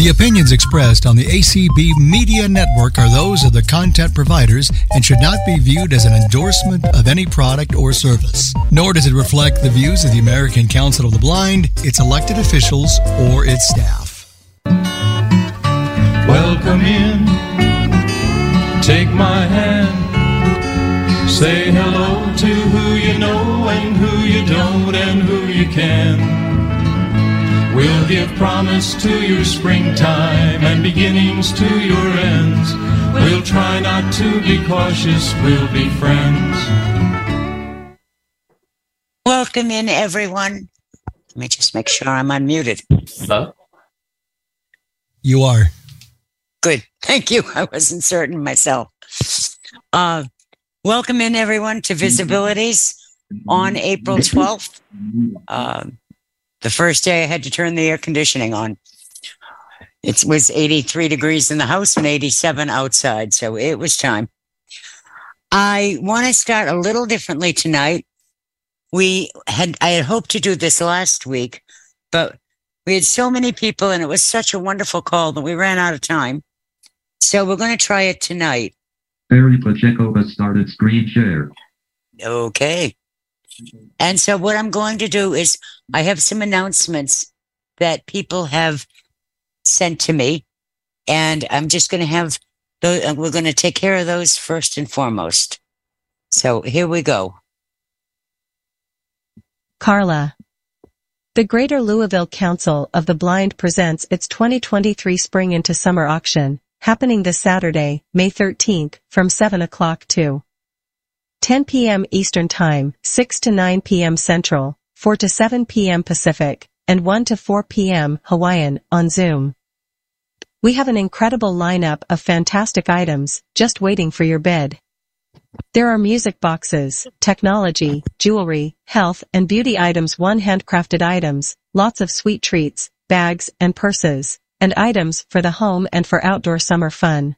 The opinions expressed on the ACB Media Network are those of the content providers and should not be viewed as an endorsement of any product or service. Nor does it reflect the views of the American Council of the Blind, its elected officials, or its staff. Welcome in. Take my hand. Say hello to who you know and who you don't and who you can. We'll give promise to your springtime and beginnings to your ends. We'll try not to be cautious, we'll be friends. Welcome in, everyone. Let me just make sure I'm unmuted. Hello? You are. Good. Thank you. I wasn't certain myself. Uh, welcome in, everyone, to VISAbilities on April 12th. Um, the first day I had to turn the air conditioning on. It was 83 degrees in the house and 87 outside, so it was time. I want to start a little differently tonight. We had, I had hoped to do this last week, but we had so many people and it was such a wonderful call that we ran out of time. So we're going to try it tonight. Terry Pacheco has started screen share. Okay. And so what I'm going to do is I have some announcements that people have sent to me and I'm just going to have those, uh, we're going to take care of those first and foremost. So here we go. Carla. The Greater Louisville Council of the Blind presents its 2023 Spring into Summer auction, happening this Saturday, May 13th, from 7 o'clock to 10 p.m. Eastern Time, 6 to 9 p.m. Central, 4 to 7 p.m. Pacific, and 1 to 4 p.m. Hawaiian on Zoom. We have an incredible lineup of fantastic items just waiting for your bid. There are music boxes, technology, jewelry, health and beauty items one handcrafted items, lots of sweet treats, bags and purses, and items for the home and for outdoor summer fun.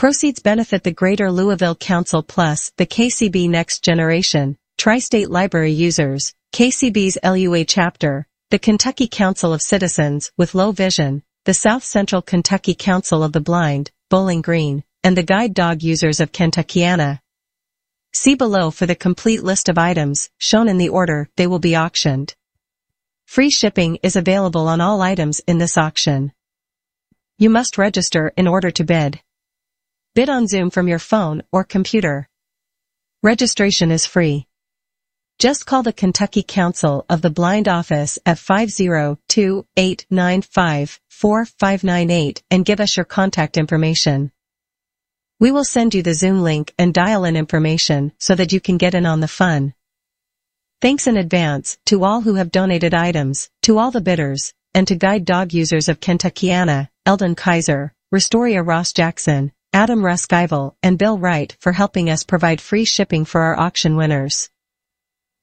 Proceeds benefit the Greater Louisville Council Plus, the KCB Next Generation, Tri-State Library users, KCB's LUA chapter, the Kentucky Council of Citizens with Low Vision, the South Central Kentucky Council of the Blind, Bowling Green, and the guide dog users of Kentuckiana. See below for the complete list of items, shown in the order they will be auctioned. Free shipping is available on all items in this auction. You must register in order to bid. Bid on Zoom from your phone or computer. Registration is free. Just call the Kentucky Council of the Blind office at 502-895-4598 and give us your contact information. We will send you the Zoom link and dial-in information so that you can get in on the fun. Thanks in advance to all who have donated items, to all the bidders, and to guide dog users of Kentuckiana, Eldon Kaiser, Restoria Ross Jackson, Adam Ruskival, and Bill Wright for helping us provide free shipping for our auction winners.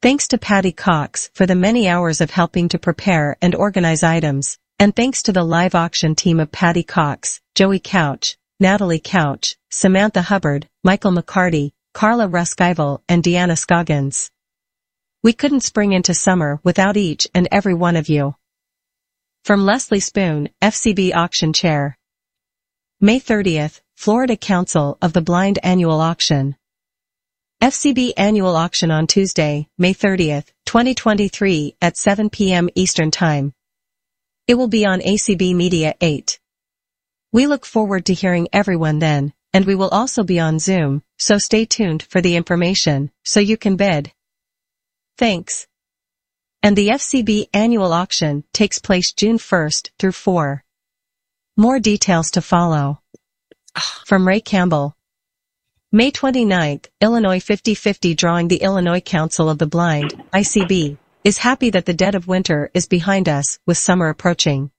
Thanks to Patty Cox for the many hours of helping to prepare and organize items, and thanks to the live auction team of Patty Cox, Joey Couch, Natalie Couch, Samantha Hubbard, Michael McCarty, Carla Ruskival, and Deanna Scoggins. We couldn't spring into summer without each and every one of you. From Leslie Spoon, FCB Auction Chair. May 30th, Florida Council of the Blind Annual Auction. FCB Annual Auction on Tuesday, May 30th, 2023 at 7 p.m. Eastern Time. It will be on ACB Media 8. We look forward to hearing everyone then, and we will also be on Zoom, so stay tuned for the information, so you can bid. Thanks. And the FCB Annual Auction takes place June 1st through 4. More details to follow. From Ray Campbell. May 29th, Illinois 50-50 drawing the Illinois Council of the Blind, ICB, is happy that the dead of winter is behind us with summer approaching.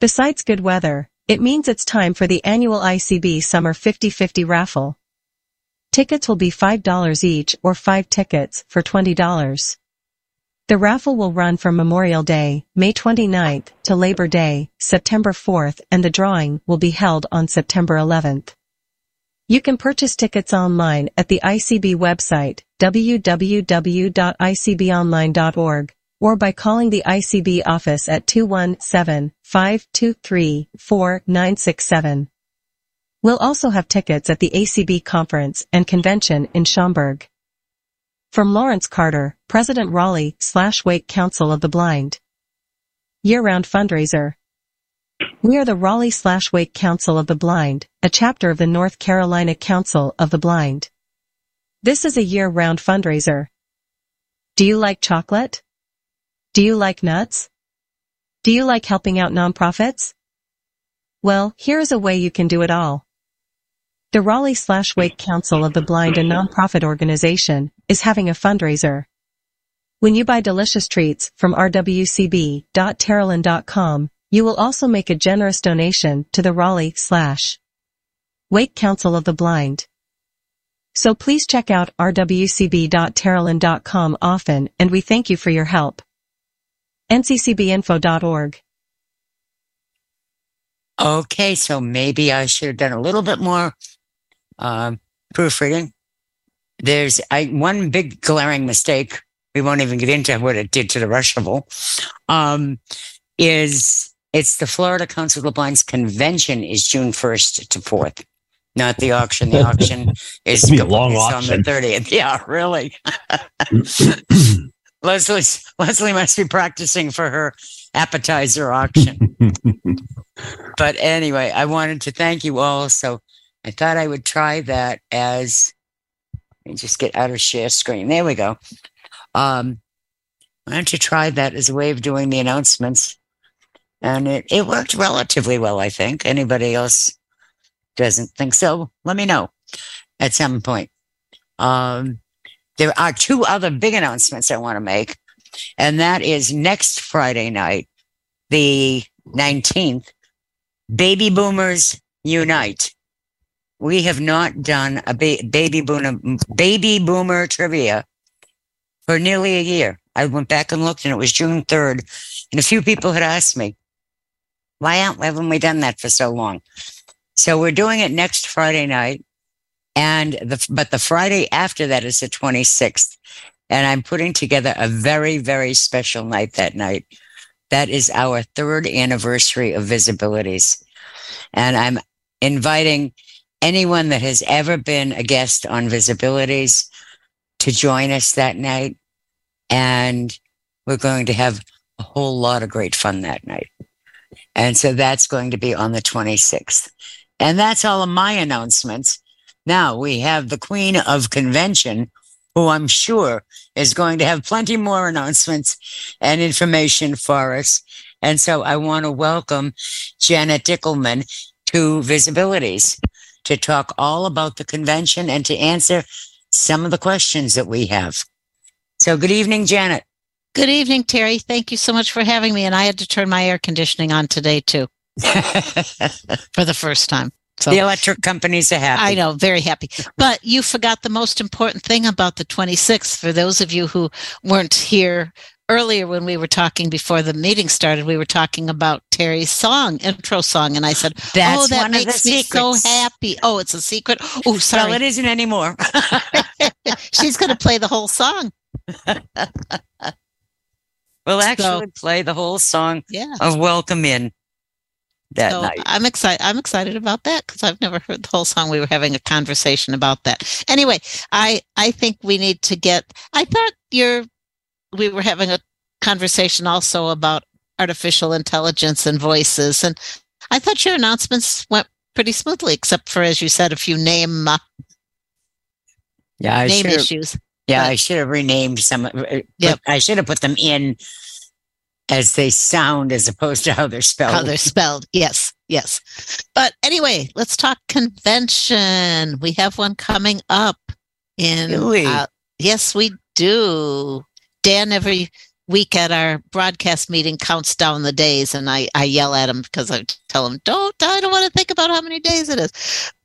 Besides good weather, it means it's time for the annual ICB Summer 50-50 raffle. Tickets will be $5 each or 5 tickets for $20. The raffle will run from Memorial Day, May 29th, to Labor Day, September 4th, and the drawing will be held on September 11th. You can purchase tickets online at the ICB website, www.icbonline.org, or by calling the ICB office at 217-523-4967. We'll also have tickets at the ACB conference and convention in Schaumburg. From Lawrence Carter, President Raleigh slash Wake Council of the Blind. Year-round fundraiser. We are the Raleigh slash Wake Council of the Blind, a chapter of the North Carolina Council of the Blind. This is a year-round fundraiser. Do you like chocolate? Do you like nuts? Do you like helping out nonprofits? Well, here's a way you can do it all. The Raleigh slash Wake Council of the Blind, a nonprofit organization, is having a fundraiser. When you buy delicious treats from rwcb.terralyn.com, you will also make a generous donation to the Raleigh slash Wake Council of the Blind. So please check out rwcb.terralyn.com often and we thank you for your help. nccbinfo.org. Okay, so maybe I should have done a little bit more um, proofreading. There's I, one big glaring mistake. We won't even get into what it did to the Rushable. Um, is it's the Florida Council of the Blind's convention is June 1st to 4th, not the auction. The auction is, Be a long is auction. on the 30th. Yeah, really. Leslie Leslie must be practicing for her appetizer auction. but anyway, I wanted to thank you all. So I thought I would try that as let me just get out of share screen. There we go. Um, why don't you try that as a way of doing the announcements? And it, it worked relatively well, I think. Anybody else doesn't think so? Let me know at some point. Um, there are two other big announcements I want to make, and that is next Friday night, the 19th, Baby Boomers Unite. We have not done a ba- baby boomer baby boomer trivia for nearly a year. I went back and looked, and it was June 3rd, and a few people had asked me, "Why haven't we done that for so long?" So we're doing it next Friday night. And the, but the Friday after that is the 26th. And I'm putting together a very, very special night that night. That is our third anniversary of VISAbilities. And I'm inviting anyone that has ever been a guest on VISAbilities to join us that night. And we're going to have a whole lot of great fun that night. And so that's going to be on the 26th. And that's all of my announcements. Now we have the Queen of Convention, who I'm sure is going to have plenty more announcements and information for us. And so I want to welcome Janet Dickelman to VISAbilities to talk all about the convention and to answer some of the questions that we have. So good evening, Janet. Good evening, Terry. Thank you so much for having me. And I had to turn my air conditioning on today too for the first time. So the electric companies are happy. I know, very happy. But you forgot the most important thing about the 26th. For those of you who weren't here earlier when we were talking before the meeting started, we were talking about Terry's song, intro song. And I said, That's Oh, that one makes me so happy. Oh, it's a secret. Oh, Well, sorry. it isn't anymore. She's going to play the whole song. we'll So- actually play the whole song Yeah. of Welcome In that So night. I'm excited. I'm excited about that because I've never heard the whole song. We were having a conversation about that. Anyway, I I think we need to get. I thought you're. We were having a conversation also about artificial intelligence and voices, and I thought your announcements went pretty smoothly, except for as you said, a few name uh, Yeah, I name issues. yeah, but- I should have renamed some. uh, Yep. Yep. I should have put them in as they sound as opposed to how they're spelled. How they're spelled. Yes, yes. But anyway, let's talk convention. We have one coming up in. Uh, yes, we do. Dan every week at our broadcast meeting counts down the days, and I I yell at him because I tell him, "Don't I don't want to think about how many days it is."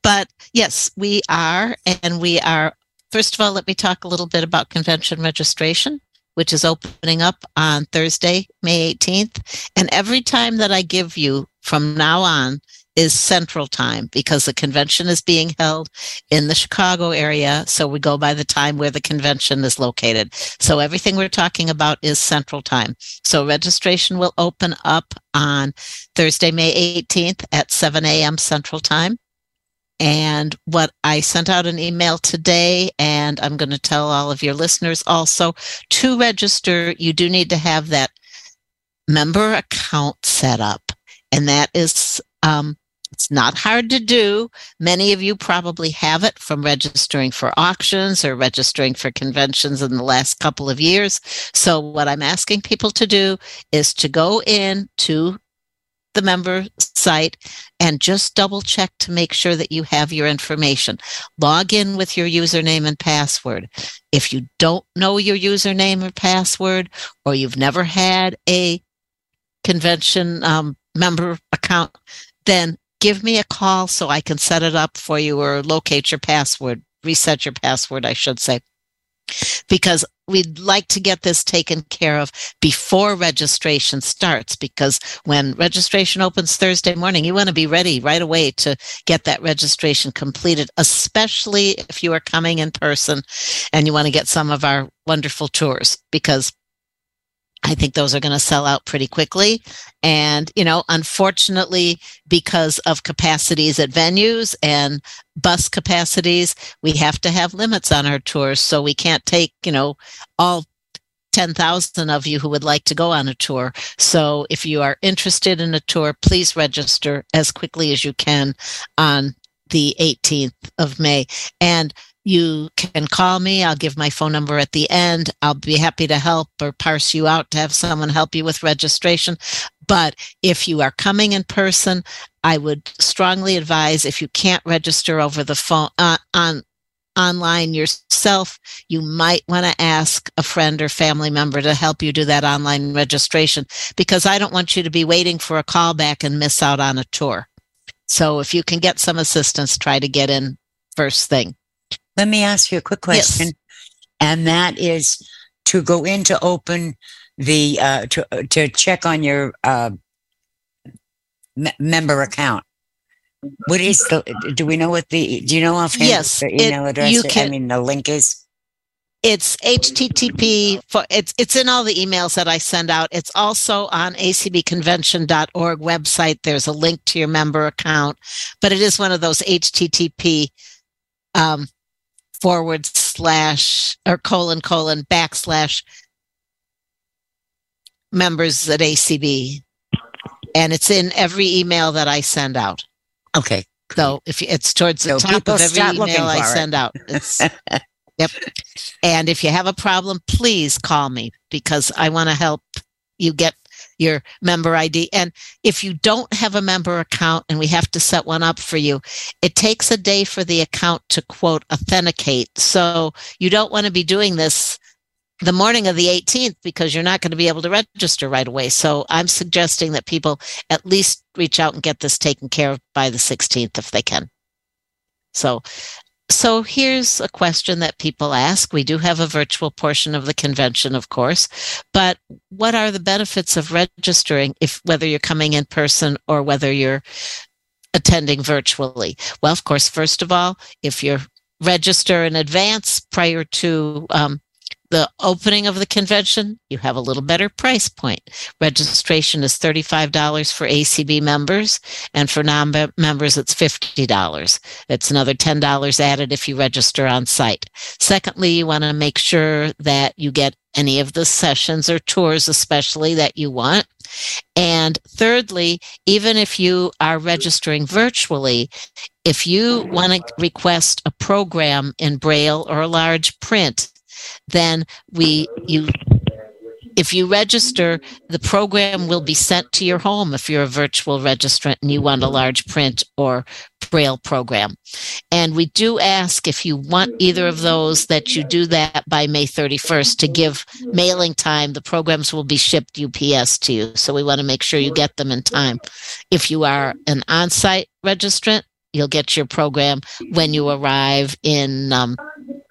But yes, we are, and we are. First of all, let me talk a little bit about convention registration which is opening up on Thursday, May 18th. And every time that I give you from now on is Central Time because the convention is being held in the Chicago area. So we go by the time where the convention is located. So everything we're talking about is Central Time. So registration will open up on Thursday, May 18th at 7 a.m. Central Time. And what I sent out an email today, and I'm going to tell all of your listeners also to register, you do need to have that member account set up. And that is, um, it's not hard to do. Many of you probably have it from registering for auctions or registering for conventions in the last couple of years. So what I'm asking people to do is to go in to the member site and just double check to make sure that you have your information. Log in with your username and password. If you don't know your username or password, or you've never had a convention um, member account, then give me a call so I can set it up for you or locate your password, reset your password, I should say. Because we'd like to get this taken care of before registration starts because when registration opens Thursday morning, you want to be ready right away to get that registration completed, especially if you are coming in person and you want to get some of our wonderful tours because I think those are going to sell out pretty quickly. And, you know, unfortunately, because of capacities at venues and bus capacities, we have to have limits on our tours. So we can't take, you know, all 10,000 of you who would like to go on a tour. So if you are interested in a tour, please register as quickly as you can on the 18th of May. And you can call me. I'll give my phone number at the end. I'll be happy to help or parse you out to have someone help you with registration. But if you are coming in person, I would strongly advise if you can't register over the phone uh, on online yourself, you might want to ask a friend or family member to help you do that online registration because I don't want you to be waiting for a call back and miss out on a tour. So if you can get some assistance, try to get in first thing. Let me ask you a quick question. Yes. And that is to go in to open the, uh, to, to check on your, uh, me- member account. What is the, do we know what the, do you know offhand? Yes, The it- address, you I can- mean, the link is? It's HTTP for it's it's in all the emails that I send out. It's also on acbconvention.org website. There's a link to your member account, but it is one of those HTTP um, forward slash or colon colon backslash members at ACB, and it's in every email that I send out. Okay. So if you- it's towards the So top of every email I send out. It's, yep. And if you have a problem, please call me because I want to help you get your member ID. And if you don't have a member account and we have to set one up for you, it takes a day for the account to quote authenticate. So you don't want to be doing this the morning of the 18th because you're not going to be able to register right away. So I'm suggesting that people at least reach out and get this taken care of by the 16th if they can. So so here's a question that people ask. We do have a virtual portion of the convention, of course, but what are the benefits of registering if whether you're coming in person or whether you're attending virtually? Well, of course, first of all, if you register in advance prior to um, the opening of the convention, you have a little better price point. Registration is $35 for ACB members, and for non members, it's $50. It's another $10 added if you register on site. Secondly, you want to make sure that you get any of the sessions or tours, especially that you want. And thirdly, even if you are registering virtually, if you want to request a program in Braille or a large print, then we you if you register, the program will be sent to your home if you're a virtual registrant and you want a large print or braille program. And we do ask if you want either of those that you do that by May 31st to give mailing time. The programs will be shipped UPS to you. So we want to make sure you get them in time. If you are an on site registrant, you'll get your program when you arrive in um,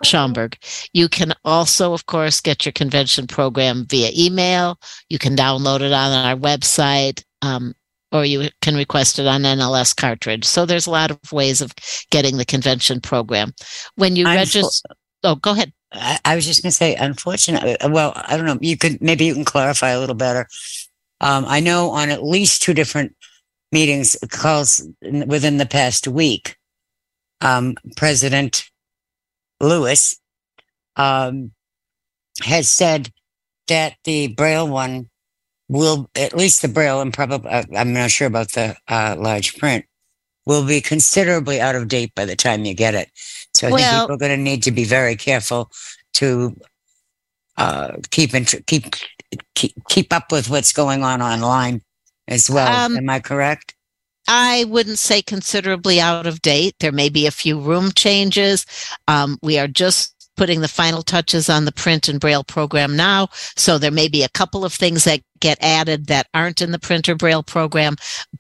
Schaumburg. You can also, of course, get your convention program via email. You can download it on our website. Um, or you can request it on NLS cartridge. So there's a lot of ways of getting the convention program. When you I'm register, oh, go ahead. I, I was just going to say, unfortunately, well, I don't know. You could maybe you can clarify a little better. Um, I know on at least two different meetings calls in- within the past week, um, President Lewis um, has said that the Braille one will, at least the Braille, and probably uh, I'm not sure about the uh, large print, will be considerably out of date by the time you get it. So I think people are going to need to be very careful to uh, keep, in, keep keep keep up with what's going on online as well. Um, Am I correct? I wouldn't say considerably out of date. There may be a few room changes. Um, we are just putting the final touches on the print and braille program now. So there may be a couple of things that get added that aren't in the print or braille program,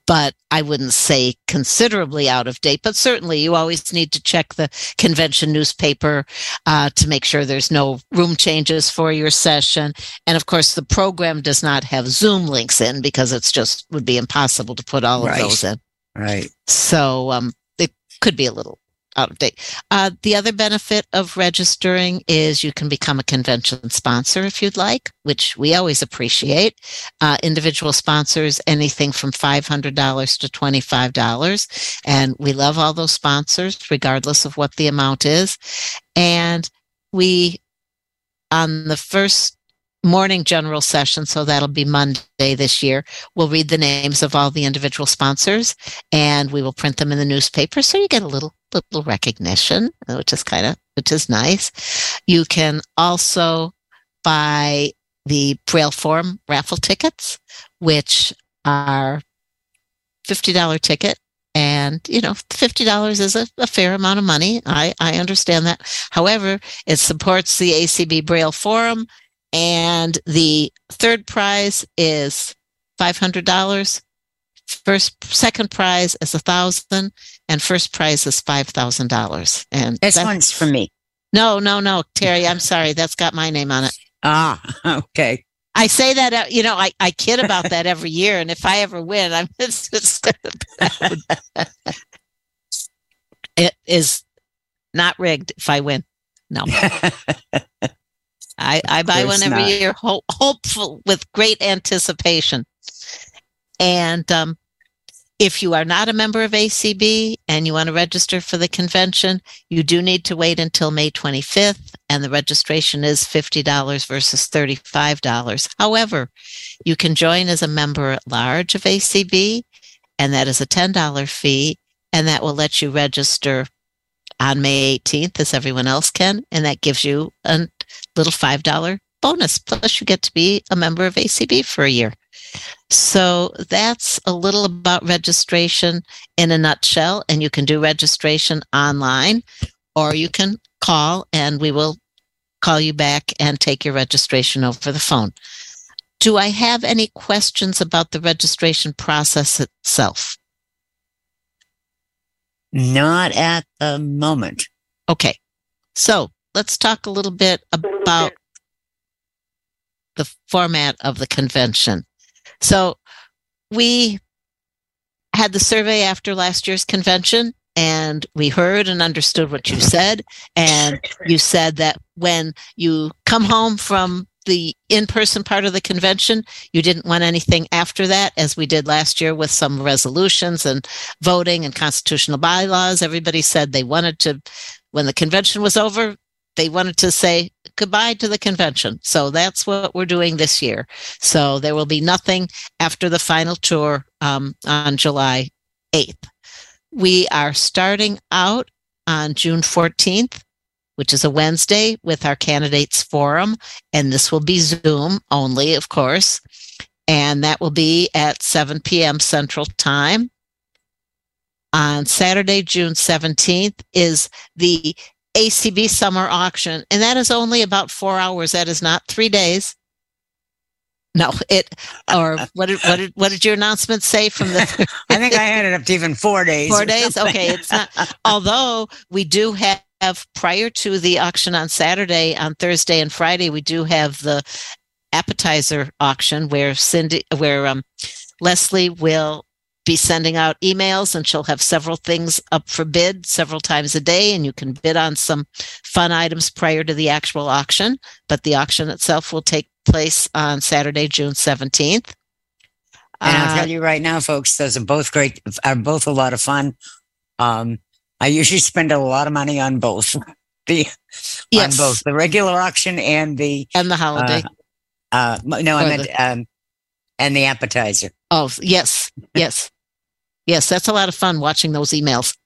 but I wouldn't say considerably out of date. But certainly you always need to check the convention newspaper uh, to make sure there's no room changes for your session. And of course, the program does not have Zoom links in because it's just would be impossible to put all Right. of those in. Right. So um, it could be a little out of date. Uh, the other benefit of registering is you can become a convention sponsor if you'd like, which we always appreciate. Uh, individual sponsors, anything from $500 to $25. And we love all those sponsors, regardless of what the amount is. And we, on the first morning general session, so that'll be Monday this year, we'll read the names of all the individual sponsors and we will print them in the newspaper so you get a little little recognition which is kind of which is nice. You can also buy the braille forum raffle tickets which are $50 ticket and you know $50 is a, a fair amount of money. I i understand that. However it supports the acb braille forum and the third prize is $500 first second prize is a thousand and first prize is five thousand dollars and This that- one's for me. no no no terry i'm sorry that's got my name on it Ah, okay. i say that uh, you know i, I kid about that every year and if i ever win i'm it's, it's, it is not rigged if i win no I, I buy one every not. year, ho- hopeful with great anticipation. And um, if you are not a member of ACB and you want to register for the convention, you do need to wait until May 25th, and the registration is $50 versus $35. However, you can join as a member at large of ACB, and that is a $10 fee, and that will let you register on May 18th, as everyone else can, and that gives you a little $5 bonus. Plus, you get to be a member of ACB for a year. So that's a little about registration in a nutshell. And you can do registration online or you can call and we will call you back and take your registration over the phone. Do I have any questions about the registration process itself? Not at the moment. Okay. So let's talk a little bit about the format of the convention. So we had the survey after last year's convention and we heard and understood what you said. And you said that when you come home from the in-person part of the convention, you didn't want anything after that, as we did last year with some resolutions and voting and constitutional bylaws. Everybody said they wanted to, when the convention was over, they wanted to say goodbye to the convention. So that's what we're doing this year. So there will be nothing after the final tour um, on July 8th. We are starting out on June 14th, which is a Wednesday, with our candidates forum. And this will be Zoom only, of course. And that will be at 7 p.m. Central Time. On Saturday, June 17th, is the ACB summer auction, and that is only about four hours. That is not three days. No, it or what did what did what did your announcement say from the I think I it up to even four days. four days? something. Okay, it's not. Although we do have prior to the auction on Saturday, on Thursday and Friday, we do have the appetizer auction where Cindy, where um, Leslie will be sending out emails and she'll have several things up for bid several times a day. And you can bid on some fun items prior to the actual auction but the auction itself will take place on saturday june 17th And I'll Uh, tell you right now, folks, those are both great, are both a lot of fun. Um, I usually spend a lot of money on both. The yes. on both the regular auction and the and the holiday. uh no, I meant um and the appetizer. oh yes yes yes that's a lot of fun watching those emails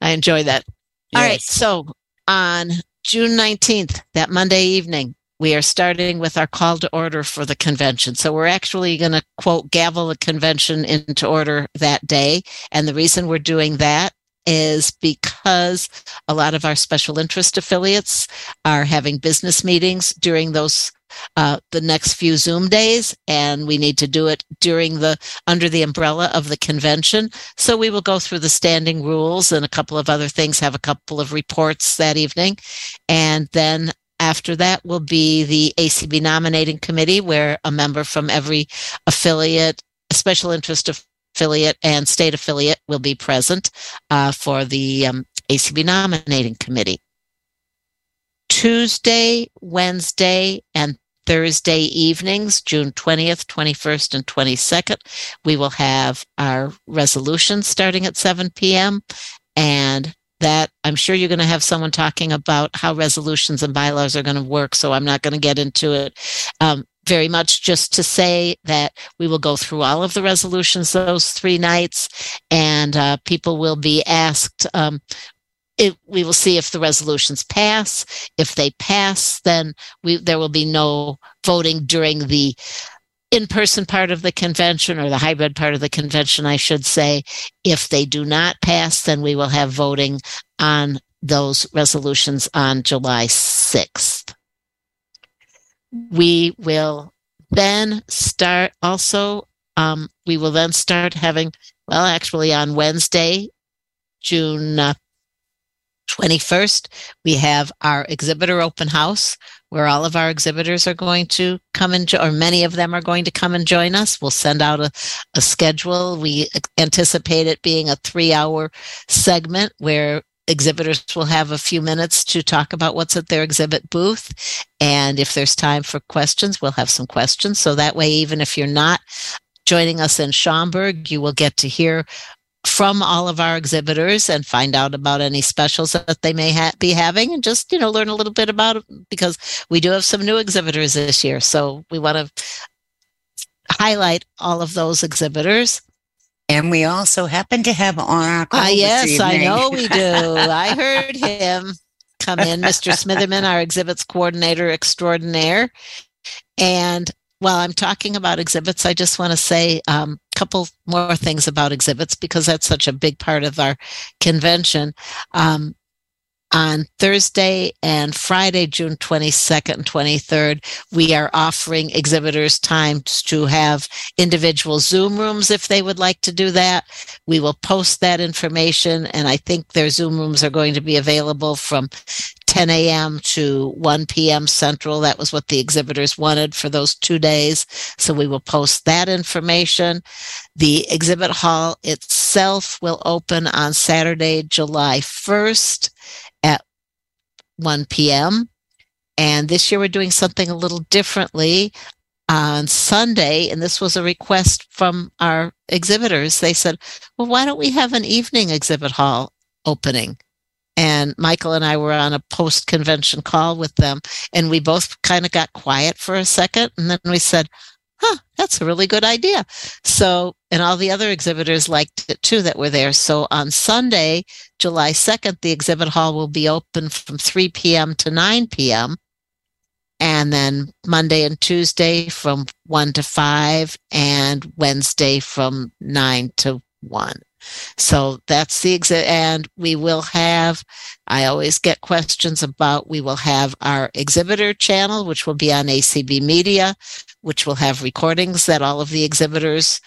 i enjoy that All right. So on June 19th, that Monday evening, we are starting with our call to order for the convention. So we're actually going to quote gavel the convention into order that day. And the reason we're doing that is because a lot of our special interest affiliates are having business meetings during those uh, the next few Zoom days, and we need to do it during the under the umbrella of the convention. So we will go through the standing rules and a couple of other things, have a couple of reports that evening. And then after that will be the ACB nominating committee, where a member from every affiliate, special interest affiliate, and state affiliate will be present uh, for the um, ACB nominating committee. Tuesday, Wednesday, and Thursday evenings, June 20th, 21st, and 22nd, we will have our resolution starting at 7 p.m. And that I'm sure you're going to have someone talking about how resolutions and bylaws are going to work. So I'm not going to get into it um, very much, just to say that we will go through all of the resolutions those three nights, and uh, people will be asked. Um, it, we will see if the resolutions pass. If they pass, then we, there will be no voting during the in-person part of the convention or the hybrid part of the convention, I should say. If they do not pass, then we will have voting on those resolutions on July 6th. We will then start also, um, we will then start having, well, actually on Wednesday, June uh, 21st, we have our exhibitor open house where all of our exhibitors are going to come and, jo- or many of them are going to come and join us. We'll send out a, a schedule. We anticipate it being a three hour segment where exhibitors will have a few minutes to talk about what's at their exhibit booth. And if there's time for questions, we'll have some questions. So that way, even if you're not joining us in Schaumburg, you will get to hear from all of our exhibitors and find out about any specials that they may ha- be having and just you know learn a little bit about it because we do have some new exhibitors this year. So we want to highlight all of those exhibitors. And we also happen to have on our call ah yes i know we do. I heard him come in mr smitherman our exhibits coordinator extraordinaire. And while i'm talking about exhibits i just want to say um, couple more things about exhibits because that's such a big part of our convention. Um, on Thursday and Friday, June 22nd and 23rd, we are offering exhibitors times to have individual Zoom rooms if they would like to do that. We will post that information, and I think their Zoom rooms are going to be available from 10 a.m. to 1 p.m. Central. That was what the exhibitors wanted for those two days. So we will post that information. The exhibit hall itself will open on Saturday, July 1st at 1 p.m. And this year we're doing something a little differently on Sunday. And this was a request from our exhibitors. They said, well, why don't we have an evening exhibit hall opening? And Michael and I were on a post convention call with them, and we both kind of got quiet for a second. And then we said, huh, that's a really good idea. So, and all the other exhibitors liked it too that were there. So on Sunday, July 2nd, the exhibit hall will be open from 3 p.m. to 9 p.m. And then Monday and Tuesday from 1 to 5, and Wednesday from 9 to 1. So that's the exit. And we will have, I always get questions about, we will have our exhibitor channel, which will be on ACB Media, which will have recordings that all of the exhibitors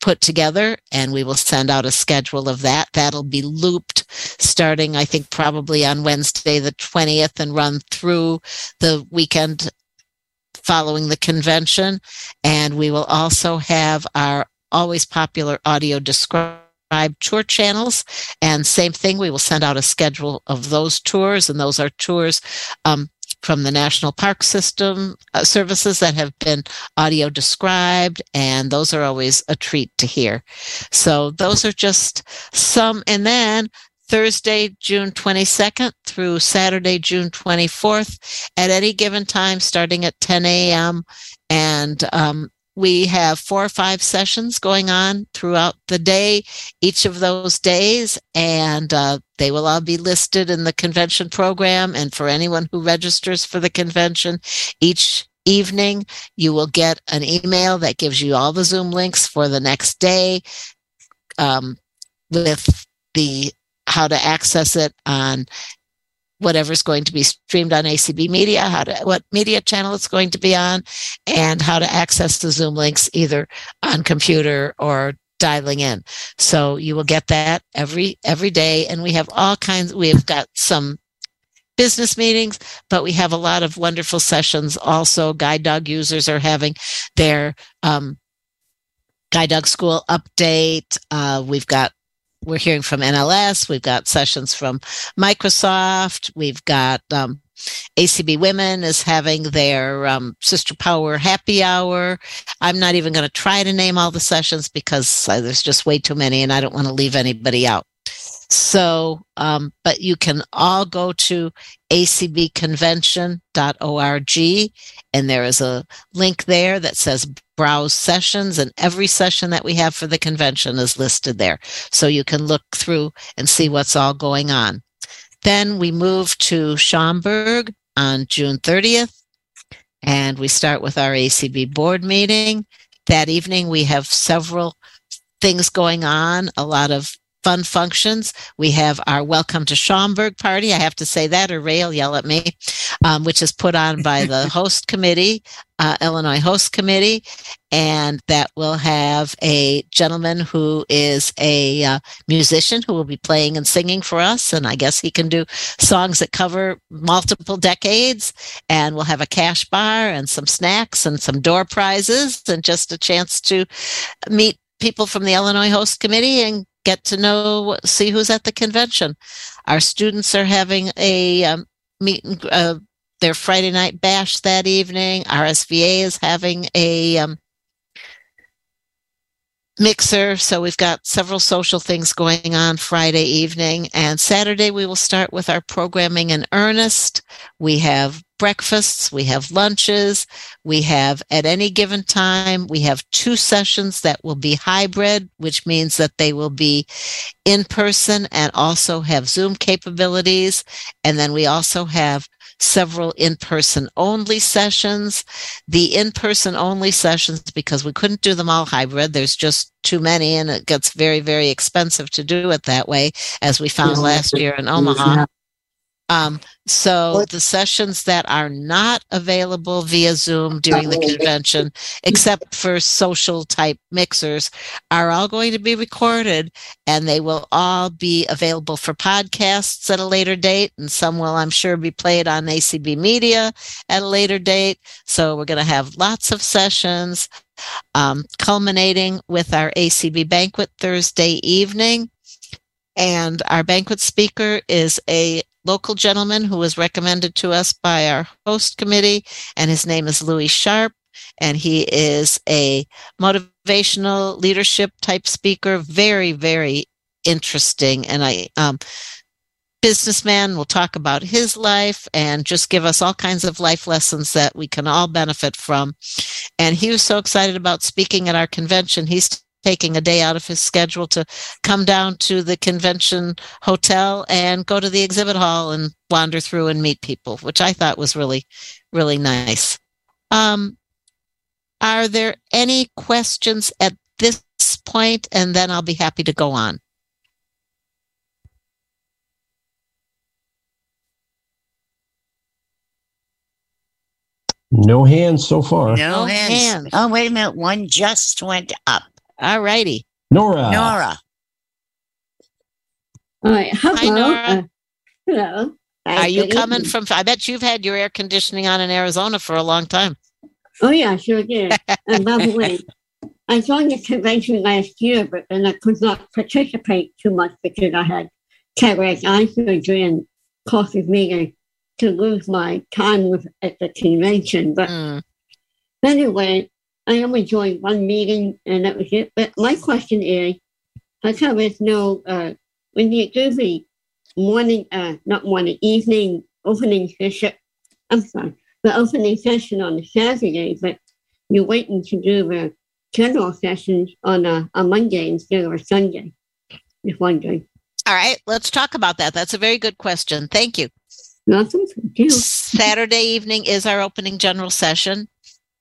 put together. And we will send out a schedule of that. That'll be looped starting, I think, probably on Wednesday, the 20th, and run through the weekend following the convention. And we will also have our always popular audio described tour channels. And same thing, we will send out a schedule of those tours, and those are tours um, from the National Park System uh, services that have been audio described, and those are always a treat to hear. So those are just some, and then Thursday, June 22nd through Saturday, June 24th at any given time, starting at 10 a.m. And um, we have four or five sessions going on throughout the day, each of those days, and uh, they will all be listed in the convention program. And for anyone who registers for the convention, each evening you will get an email that gives you all the Zoom links for the next day um, with the how to access it on whatever's going to be streamed on ACB Media, how to what media channel it's going to be on, and how to access the Zoom links either on computer or dialing in. So you will get that every every day, and we have all kinds. We have got some business meetings, but we have a lot of wonderful sessions. Also, guide dog users are having their um, guide dog school update. Uh, we've got we're hearing from NLS. We've got sessions from Microsoft. We've got um, ACB Women is having their um, Sister Power Happy Hour. I'm not even going to try to name all the sessions because uh, there's just way too many and I don't want to leave anybody out. So, um, but you can all go to acbconvention.org and there is a link there that says browse sessions and every session that we have for the convention is listed there. So you can look through and see what's all going on. Then we move to Schaumburg on June 30th and we start with our ACB board meeting. That evening we have several things going on, a lot of fun functions. We have our Welcome to Schaumburg party. I have to say that, or Ray will yell at me, um, which is put on by the host committee, uh, Illinois Host Committee, and that will have a gentleman who is a uh, musician who will be playing and singing for us. And I guess he can do songs that cover multiple decades. And we'll have a cash bar and some snacks and some door prizes and just a chance to meet people from the Illinois Host Committee and get to know, see who's at the convention. Our students are having a um, meet and, uh, their Friday night bash that evening. RSVA is having a um, mixer. So we've got several social things going on Friday evening. And Saturday, we will start with our programming in earnest. We have breakfasts, we have lunches, we have at any given time, we have two sessions that will be hybrid, which means that they will be in person and also have Zoom capabilities. And then we also have several in-person only sessions. The in-person only sessions, because we couldn't do them all hybrid, there's just too many and it gets very, very expensive to do it that way, as we found last year in Omaha. Um, so the sessions that are not available via Zoom during the convention, except for social type mixers, are all going to be recorded and they will all be available for podcasts at a later date. And some will, I'm sure, be played on ACB Media at a later date. So we're going to have lots of sessions, um, culminating with our ACB banquet Thursday evening. And our banquet speaker is a local gentleman who was recommended to us by our host committee, and his name is Louis Sharp. And he is a motivational leadership type speaker, very, very interesting. And I, um, businessman will talk about his life and just give us all kinds of life lessons that we can all benefit from. And he was so excited about speaking at our convention. He's taking a day out of his schedule to come down to the convention hotel and go to the exhibit hall and wander through and meet people, which I thought was really, really nice. Um, are there any questions at this point? And then I'll be happy to go on. No hands so far. No No hands. hands. Oh, wait a minute. One just went up. All righty. Nora. Nora. All right. Hello. Hi, Nora. Uh, hello. Hi, Are you good coming evening. from? I bet you've had your air conditioning on in Arizona for a long time. Oh, yeah, sure did. And by the way, I joined the convention last year, but then I could not participate too much because I had cataract eye surgery and causes me to, to lose my time with at the convention. But Mm. anyway, I only joined one meeting and that was it. But my question is, how come there's no uh, when you do the morning, uh, not morning, evening opening session? I'm sorry, the opening session on Saturday, but you're waiting to do the general sessions on a, a Monday instead of a Sunday. Just wondering. All right, let's talk about that. That's a very good question. Thank you. Nothing. Thank you. Saturday evening is our opening general session.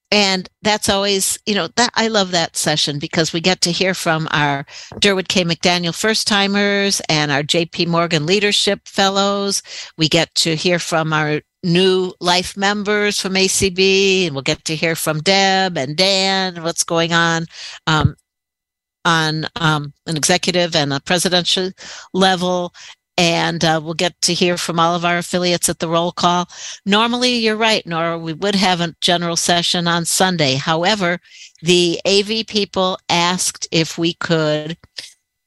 And that's always, you know, that I love that session because we get to hear from our Durward K. McDaniel first timers and our JP Morgan leadership fellows. We get to hear from our new life members from ACB, and we'll get to hear from Deb and Dan what's going on um, on um, an executive and a presidential level. And uh, we'll get to hear from all of our affiliates at the roll call. Normally, you're right, Nora, we would have a general session on Sunday. However, the AV people asked if we could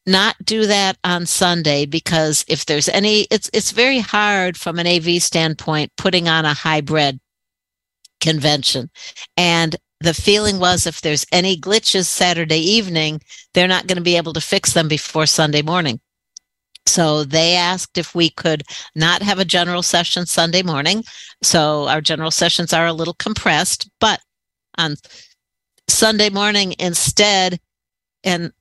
not do that on Sunday because if there's any, it's it's very hard from an AV standpoint putting on a hybrid convention, and the feeling was if there's any glitches Saturday evening, they're not going to be able to fix them before Sunday morning. So they asked if we could not have a general session Sunday morning. So our general sessions are a little compressed, but on Sunday morning instead, and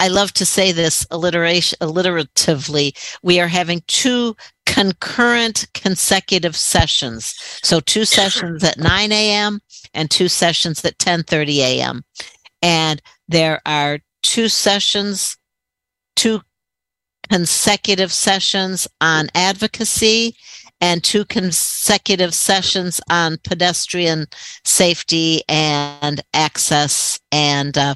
I love to say this alliteration alliteratively, we are having two concurrent consecutive sessions. So two sessions at 9 a.m. and two sessions at 10:30 a.m. And there are two sessions, two consecutive sessions on advocacy and two consecutive sessions on pedestrian safety and access and uh,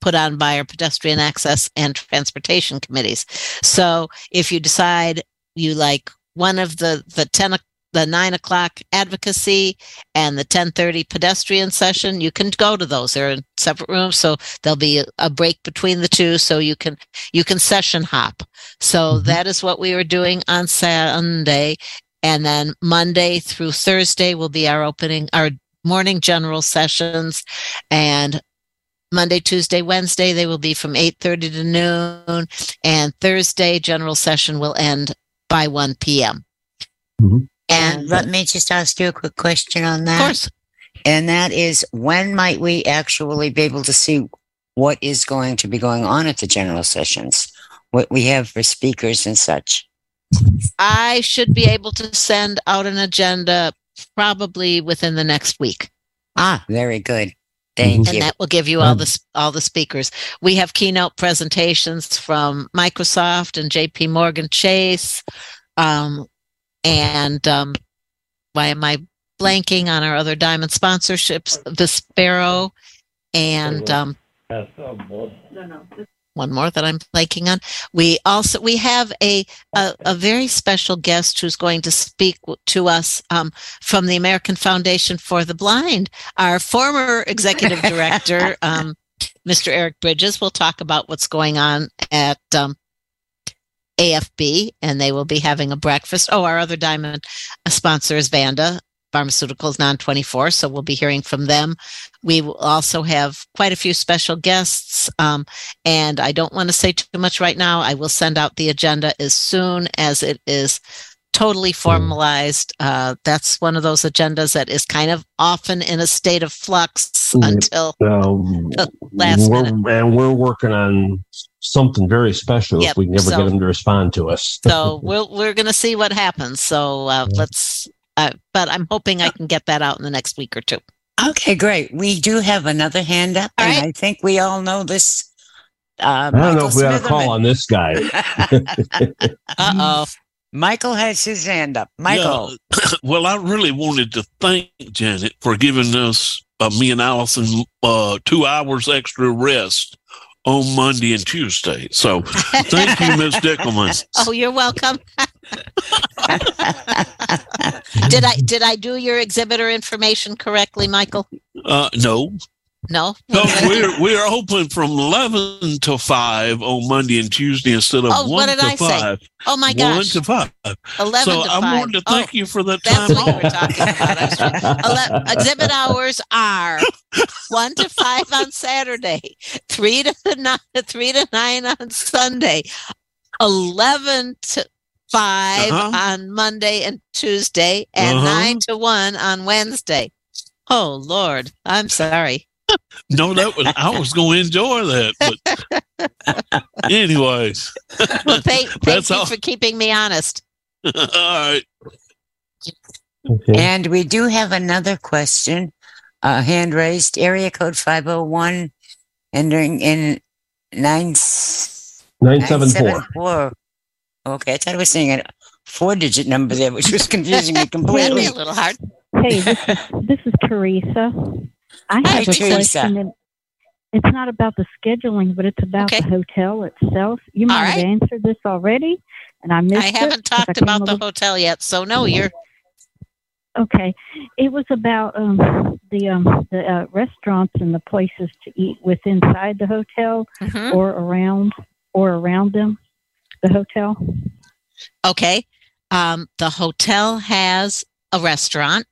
put on by our pedestrian access and transportation committees. So if you decide you like one of the the 10 o- the nine o'clock advocacy and the 1030 pedestrian session you can go to those. They're in separate rooms so there'll be a, break between the two so you can you can session hop. So mm-hmm. that is what we were doing on sunday and then monday through thursday will be our opening our morning general sessions and Monday, Tuesday, Wednesday, they will be from 8:30 to noon, and Thursday general session will end by 1 p.m. And mm-hmm. And let me just ask you a quick question on that. of that. course, And that is when might we actually be able to see what is going to be going on at the general sessions? What we have for speakers and such. I should be able to send out an agenda probably within the next week. Ah, very good. Thank you. and you. that will give you all the all the speakers. We have keynote presentations from Microsoft and J.P. Morgan Chase, um, and um, why am I blanking on our other diamond sponsorships? The Sparrow and um, one more that I'm blanking on. We also we have a, a a very special guest who's going to speak to us um, from the American Foundation for the Blind. Our former executive director, um, Mr. Eric Bridges, will talk about what's going on at um, AFB, and they will be having a breakfast. Oh, our other diamond uh, sponsor is Vanda Pharmaceuticals Non 24, so we'll be hearing from them. We will also have quite a few special guests. Um, and I don't want to say too much right now. I will send out the agenda as soon as it is totally formalized. Uh, that's one of those agendas that is kind of often in a state of flux Mm. until Um, last minute. and we're working on something very special Yep, if we can ever so- get them to respond to us. So we'll, we're going to see what happens. So uh, let's, uh, but I'm hoping I can get that out in the next week or two. Okay, great. We do have another hand up, All and right. I think we all know this. Uh, I don't know if we ought to call on this guy. Uh oh. Michael has his hand up. Michael. Yeah. well, I really wanted to thank Janet for giving us, uh, me and Allison, uh, two hours extra rest on Monday and Tuesday. So thank you, Ms. Dickelman. Oh, you're welcome. did I did I do your exhibitor information correctly, Michael? Uh, no, No. No, we're we're open from eleven to five on Monday and Tuesday instead of Oh, one what did to I say? five. Oh my gosh. One to five. Eleven so to I five. wanted to Oh, thank you for that That's time what you were talking about. Ele- exhibit hours are one to five on Saturday, three to nine, three to nine on Sunday, eleven to 5 Uh-huh. on Monday and Tuesday, and Uh-huh. nine to one on Wednesday. Oh Lord, I'm sorry. No, that was I was going to enjoy that, but anyways, Well, thank, thank That's you all. for keeping me honest. all right. Okay. And we do have another question, uh, hand raised, area code 501, entering in 9, 974. 974. Okay, I thought I was seeing a four digit number there, which was confusing me Really completely. a little hard. Hey, this this is Teresa. I have a question. and It's not about the scheduling, but it's about Okay. the hotel itself. You might All have answered this already, and I missed I haven't talked about the little- hotel yet, so no, you're Okay, it was about um, the um, the uh, restaurants and the places to eat with inside the hotel Mhm. or around or around them, the hotel. Okay. Um, the hotel has a restaurant,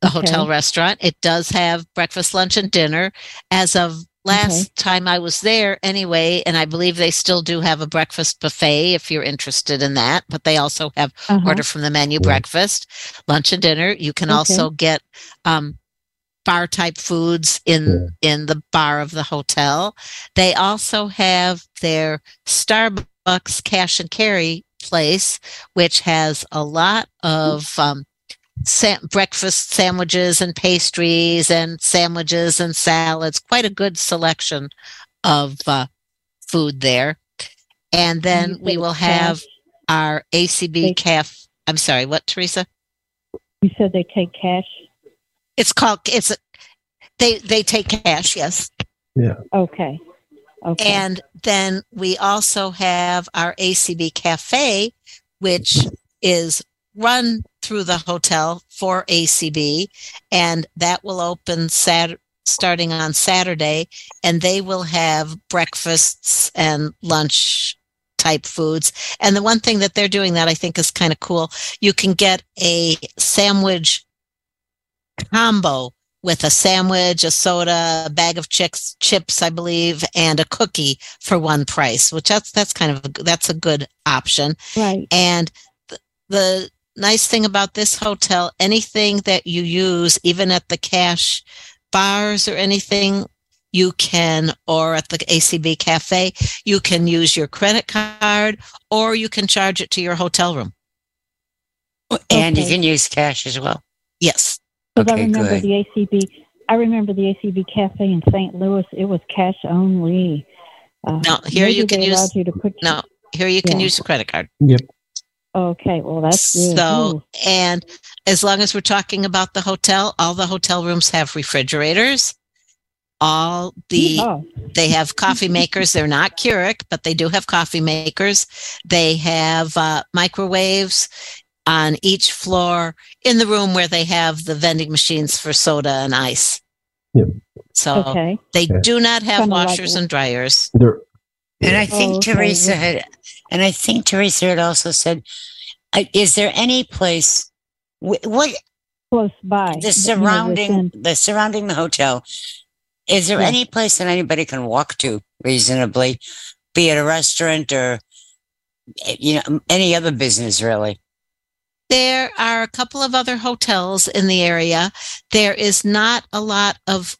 the Okay. hotel restaurant. It does have breakfast, lunch, and dinner. As of last time I was there, anyway, and I believe they still do have a breakfast buffet if you're interested in that, but they also have Uh-huh. order from the menu breakfast, lunch, and dinner. You can Okay. also get um, bar type foods in in the bar of the hotel. They also have their Starbucks cash and carry place, which has a lot of um, sa- breakfast sandwiches and pastries and sandwiches and salads. Quite a good selection of uh, food there. And then we will have cash? our ACB They- caf. I'm sorry, what, Teresa? You said they take cash. It's called. It's a. They they take cash, yes. Yeah. Okay. Okay. And then we also have our ACB Cafe, which is run through the hotel for ACB, and that will open Sat- starting on Saturday, and they will have breakfasts and lunch type foods. And the one thing that they're doing that I think is kind of cool, you can get a sandwich combo with a sandwich, a soda, a bag of chips, chips, I believe, and a cookie for one price, which that's that's kind of a, that's a good option. right. And th- the nice thing about this hotel, anything that you use, even at the cash bars or anything, you can, or at the ACB cafe, you can use your credit card or you can charge it to your hotel room. And you can use cash as well. Yes. Because I remember good. the ACB. I remember the ACB cafe in St. Louis. It was cash only. Uh, No, here you can use- allowed you to put. No, here you can Yeah. use a credit card. Okay, well that's good. So, Ooh, and as long as we're talking about the hotel, all the hotel rooms have refrigerators. All the yeehaw. they have coffee makers. They're not Keurig, but they do have coffee makers. They have uh, microwaves on each floor in the room where they have the vending machines for soda and ice. Yep. So okay. they Okay. do not have Kinda washers what- and dryers. There, And I think Oh, okay. Teresa had, and I think Teresa had also said, uh, is there any place, what, Close by. the you know, surrounding, the surrounding the hotel, is there Yeah. any place that anybody can walk to reasonably, be it a restaurant or, eh, you know, any other business really? There are a couple of other hotels in the area. There is not a lot of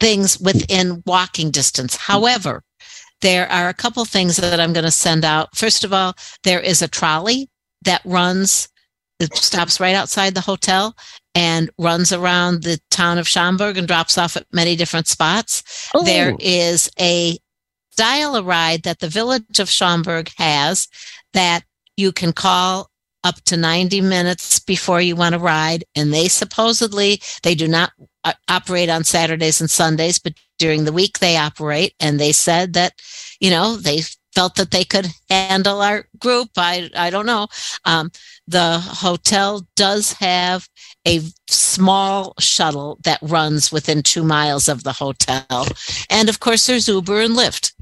things within walking distance. However, there are a couple things that I'm going to send out. First of all, there is a trolley that runs, it stops right outside the hotel and runs around the town of Schaumburg and drops off at many different spots. Oh. There is a dial a ride that the village of Schaumburg has that you can call up to 90 minutes before you want to ride and they supposedly they do not operate on Saturdays and Sundays but during the week they operate and they said that you know they felt that they could handle our group. I, I don't know. Um, the hotel does have a small shuttle that runs within two miles of the hotel. And of course, there's Uber and Lyft.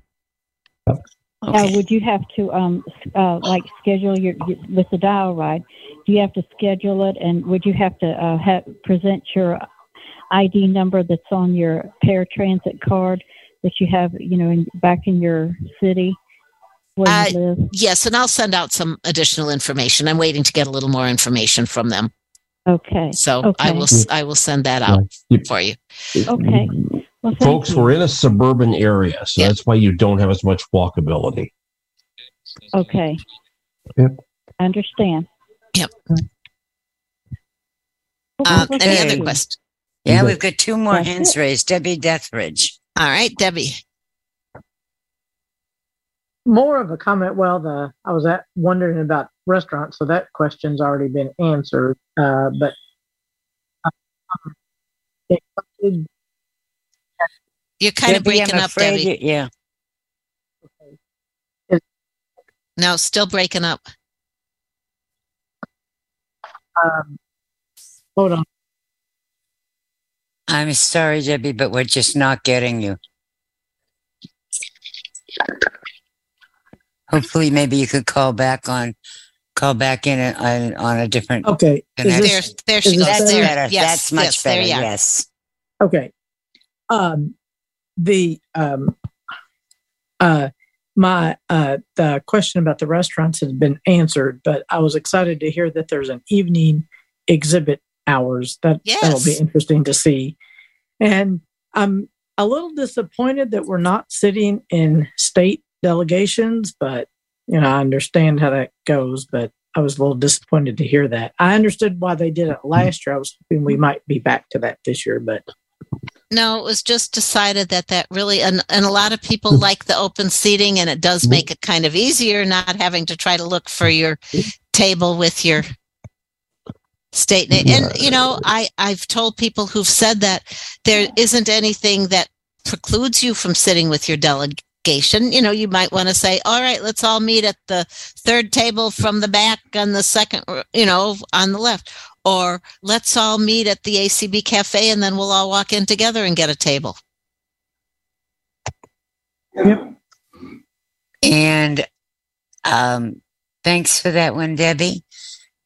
Now, would you have to um uh like schedule your with the dial ride? Do you have to schedule it, and would you have to uh, have present your ID number that's on your paratransit card that you have, you know, in, back in your city where Uh, you live? Yes, and I'll send out some additional information. I'm waiting to get a little more information from them. Okay. So I will I will send that out You- for you. Okay. Well, Folks, you. we're in a suburban area, so that's why you don't have as much walkability. Okay. Yep. I understand. Yep. Okay, Um, any other questions? Yeah, Good. we've got two more hands raised. Debbie Deathridge. All right, Debbie. more of a comment. Well, the I was at wondering about restaurants, so that question's already been answered. Uh, but um, it- it- You're kind of Debbie, I'm breaking up, Debbie. you- yeah. No, still breaking up. um, hold on. I'm sorry, Debbie, but we're just not getting you. Hopefully, maybe you could call back on, call back in on, on a different. Okay, is connection. There, this there is she this goes. That's There. better. Yes, That's much yes, there better. you are. Yes. okay? Um, the um, uh, my uh, the question about the restaurants has been answered, but I was excited to hear that there's an evening exhibit hours. That that'll be interesting to see. And I'm a little disappointed that we're not sitting in state delegations, but you know, I understand how that goes, but I was a little disappointed to hear that. I understood why they did it mm-hmm. last year. I was hoping we might be back to that this year, but No, it was just decided that that really, and, and a lot of people mm-hmm. like the open seating, and it does mm-hmm. make it kind of easier not having to try to look for your table with your state name. And you know, I I've told people who've said that there isn't anything that precludes you from sitting with your delegation. You know, you might want to say, "All right, let's all meet at the third table from the back on the second, you know, on the left." Or let's all meet at the ACB cafe and then we'll all walk in together and get a table. Yep. And um, thanks for that one, Debbie.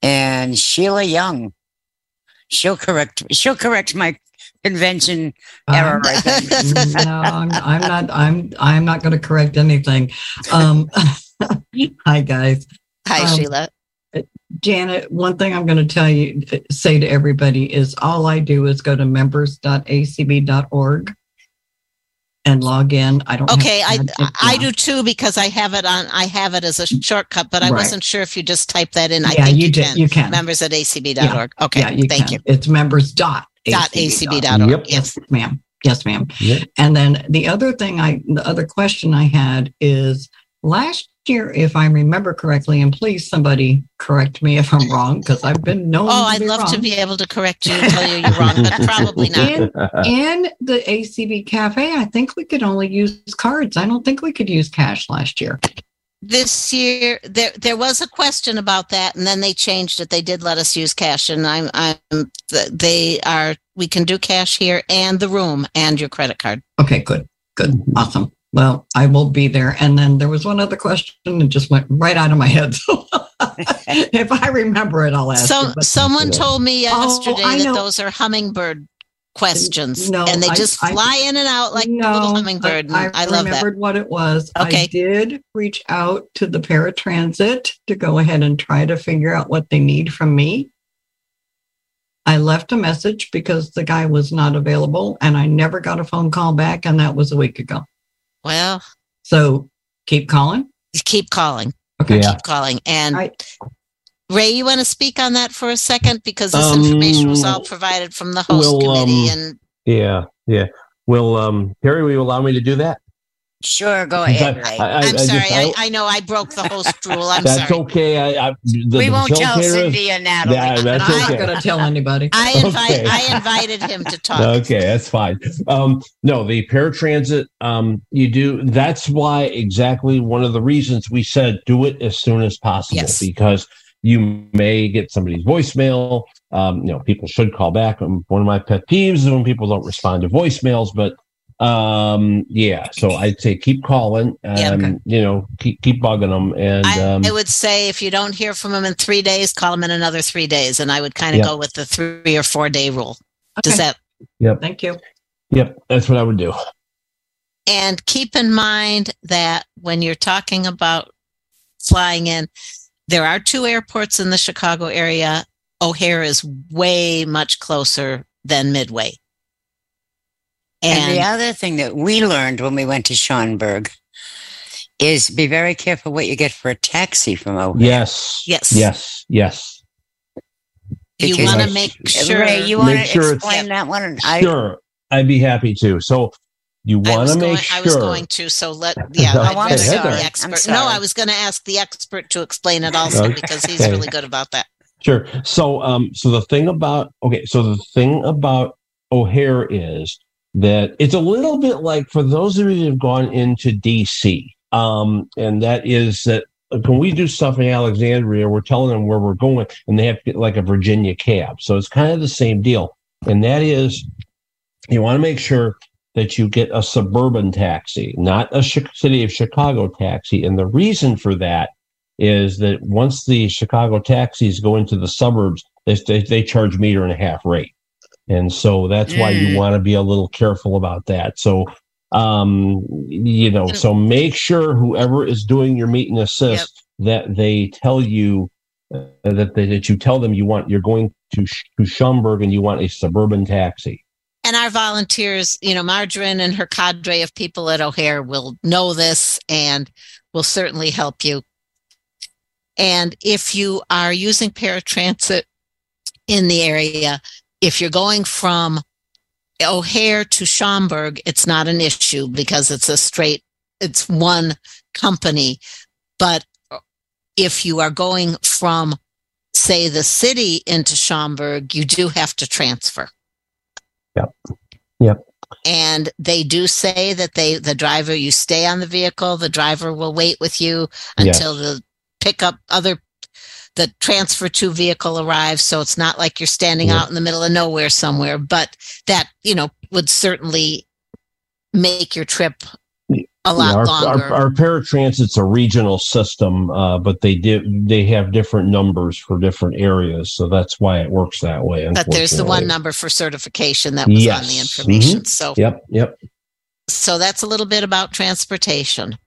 And Sheila Young. She'll correct. She'll correct my convention error. I think. no, I'm, I'm not. I'm. I'm not going to correct anything. Um, hi, guys. Hi, Um, Sheila. Janet, one thing I'm going to tell you, say to everybody is all I do is go to members.acb.org and log in. I don't. Okay, I to add I do too because I have it on. I have it as a shortcut, but I Right. wasn't sure if you just type that in. I Yeah, think you you, did- can. you can. Members at acb.org. Okay, Yeah, you thank can. you. It's members dot Dot acb.org. Yep. Yes. ma'am. Yes, ma'am. Yep. And then the other thing I, the other question I had is last year, if I remember correctly, and please somebody correct me if I'm wrong, because I've been known. Oh, to I'd be love to be able to correct you and tell you you're wrong, but probably not. In, in the ACB cafe, I think we could only use cards. I don't think we could use cash last year. This year, there there was a question about that, and then they changed it. They did let us use cash, and I'm I'm they are we can do cash here and the room and your credit card. Okay, good, good, mm-hmm. awesome. Well, I will be there. And then there was one other question that just went right out of my head. So if I remember it, I'll ask. So you, someone told me Oh, yesterday I that those are hummingbird questions, No, and they just I- fly in and out like a little hummingbird. I, I, love that. remembered what it was. Okay. I did reach out to the paratransit to go ahead and try to figure out what they need from me. I left a message because the guy was not available and I never got a phone call back. And that was a week ago. Well, So keep calling. keep calling, Okay. Yeah. keep calling, and. I- Ray, you want to speak on that for a second because this Um, information was all provided from the host well, committee, um, and Yeah, yeah. Will um, Terry, will you allow me to do that? Sure, go ahead, I- Ray. I- I- I'm I sorry. just- I, I- I know I broke the host rule. I'm sorry. That's sorry. okay. I, I, the, we the won't tell facilitator- Cindy and Natalie. Yeah, that's I- okay. I'm not going to tell anybody. I invite Okay. I invited him to talk. Okay, that's fine. Um, no, the paratransit, um, you do. That's why exactly one of the reasons we said do it as soon as possible Yes. because you may get somebody's voicemail. Um, you know, people should call back. Um, One of my pet peeves is when people don't respond to voicemails, but um, yeah. So I'd say keep calling. Um, Yeah, okay. you know, keep keep bugging them, and I, um, I would say if you don't hear from them in three days, call them in another three days, and I would kind of Yeah. go with the three or four day rule. Does that yep, Thank you. yep, that's what I would do. And keep in mind that when you're talking about flying in, there are two airports in the Chicago area. O'Hare is way much closer than Midway. And, And, the other thing that we learned when we went to Schaumburg is be very careful what you get for a taxi from O'Hare. Yes, Yes. yes, yes. you want to make sure. Ray, you want Make to sure it's- explain that one? I, Sure, I'd be happy to. So you want was, to going, make sure. I was going to, so let, yeah, I'd Oh, I'm rather the expert. No, I was going to ask the expert to explain it also Okay. because he's really good about that. Sure. So, um, so the thing about okay, so the thing about O'Hare is that it's a little bit like for those of you who have gone into DC, um, and that is that when we do stuff in Alexandria, we're telling them where we're going, and they have to get like a Virginia cab. So it's kind of the same deal, and that is you want to make sure that you get a suburban taxi, not a city of Chicago taxi, and the reason for that is that once the Chicago taxis go into the suburbs, they, they charge meter and a half rate. And so that's why you Mm. want to be a little careful about that. So, um, you know, so make sure whoever is doing your meet and assist that they tell you uh, that they, that you tell them you want you're going to to Schaumburg and you want a suburban taxi. And our volunteers, you know, Margarine and her cadre of people at O'Hare will know this and will certainly help you. And if you are using paratransit in the area, if you're going from O'Hare to Schaumburg, it's not an issue because it's a straight, it's one company. But if you are going from, say, the city into Schaumburg, you do have to transfer. Yep. Yep. And they do say that they, the driver, you stay on the vehicle, the driver will wait with you Yes. until the pickup other, the transfer to vehicle arrives. So it's not like you're standing Yeah. out in the middle of nowhere somewhere, but that, you know, would certainly make your trip a lot our, longer. Our, our paratransit's a regional system, uh, but they did they have different numbers for different areas, so that's why it works that way. but there's the one number for certification that was on the Yes. information. Mhm. So, Yep, yep. so that's a little bit about transportation.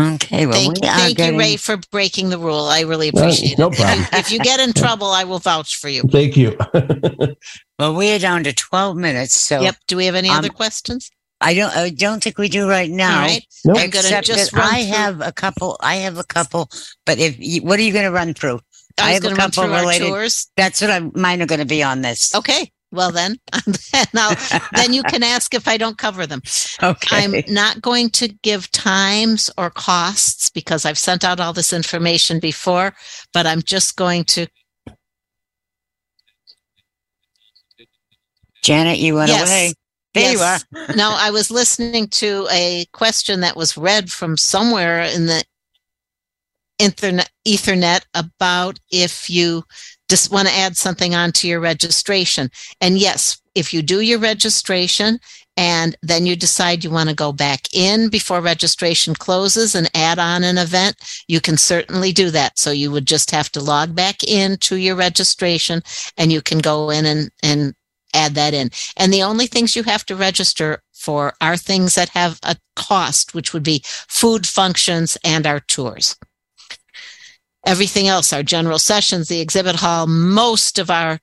Okay, well, thank, we thank getting, you, Ray, for breaking the rule. I really appreciate no it. If problem. you, if you get in trouble, I will vouch for you. Thank you. well, we are down to 12 minutes. So Yep. Do we have any Um, other questions? I don't, I don't think we do right now. All right. Nope. I'm going to Except just that I through- have a couple. I have a couple. But if you, what are you going to run through? I was have a going to run couple through our related- That's what I'm. Mine are going to be on this. Okay. Well, then, then, then you can ask if I don't cover them. Okay. I'm not going to give times or costs because I've sent out all this information before, but I'm just going to. Janet, you went Yes. away. There you are. No, I was listening to a question that was read from somewhere in the internet ethernet about if you just want to add something onto your registration. And yes, if you do your registration and then you decide you want to go back in before registration closes and add on an event, you can certainly do that. So you would just have to log back in to your registration and you can go in and, and add that in. And the only things you have to register for are things that have a cost, which would be food functions and our tours. Everything else, our general sessions, the exhibit hall, most of our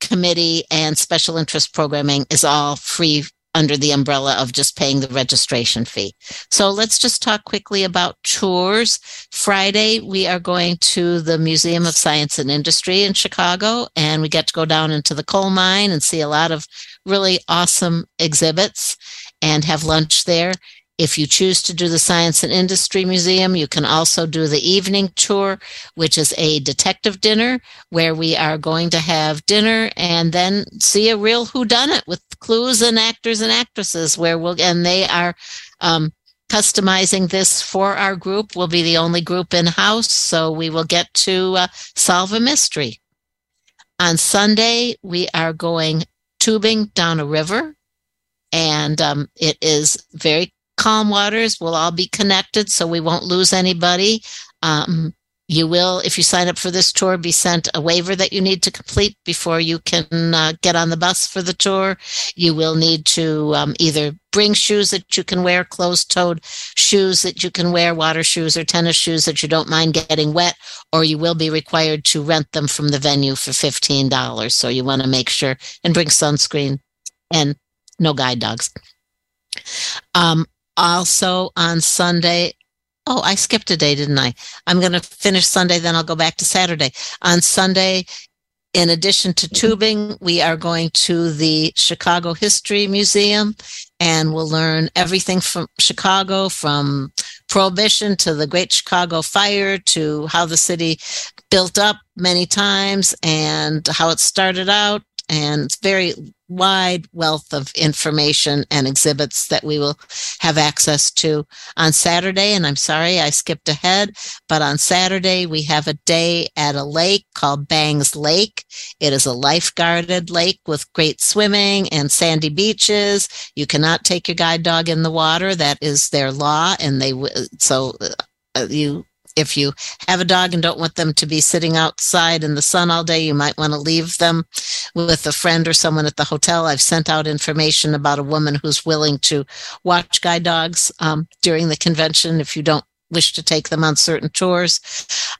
committee and special interest programming is all free under the umbrella of just paying the registration fee. So let's just talk quickly about tours. Friday, we are going to the Museum of Science and Industry in Chicago, and we get to go down into the coal mine and see a lot of really awesome exhibits and have lunch there. If you choose to do the Science and Industry Museum, you can also do the evening tour, which is a detective dinner where we are going to have dinner and then see a real whodunit with clues and actors and actresses where we'll, and they are, um, customizing this for our group. We'll be the only group in house, so we will get to uh, solve a mystery. On Sunday, we are going tubing down a river, and um, it is very calm waters. We'll all be connected, so we won't lose anybody. Um, you will, if you sign up for this tour, be sent a waiver that you need to complete before you can uh, get on the bus for the tour. You will need to um, either bring shoes that you can wear, closed toed shoes that you can wear, water shoes or tennis shoes that you don't mind getting wet, or you will be required to rent them from the venue for $15. So you want to make sure and bring sunscreen and no guide dogs. Um, also on Sunday, Oh, I skipped a day, didn't I? I'm going to finish Sunday, then I'll go back to Saturday. On Sunday, in addition to tubing, we are going to the Chicago History Museum and we'll learn everything from Chicago, from Prohibition to the Great Chicago Fire to how the city built up many times and how it started out. And it's very wide wealth of information and exhibits that we will have access to on Saturday. And I'm sorry I skipped ahead, but on Saturday we have a day at a lake called Bangs Lake. It is a lifeguarded lake with great swimming and sandy beaches. You cannot take your guide dog in the water. That is their law. And they, so uh, you if you have a dog and don't want them to be sitting outside in the sun all day, you might want to leave them with a friend or someone at the hotel. I've sent out information about a woman who's willing to watch guide dogs um, during the convention if you don't wish to take them on certain tours.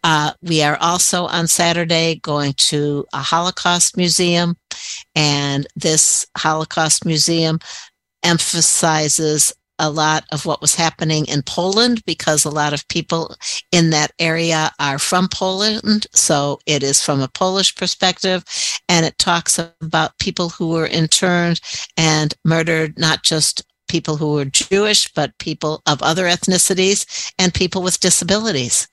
Uh, we are also on Saturday going to a Holocaust museum, and this Holocaust museum emphasizes a lot of what was happening in Poland because a lot of people in that area are from Poland. So it is from a Polish perspective. And it talks about people who were interned and murdered, not just people who were Jewish, but people of other ethnicities and people with disabilities.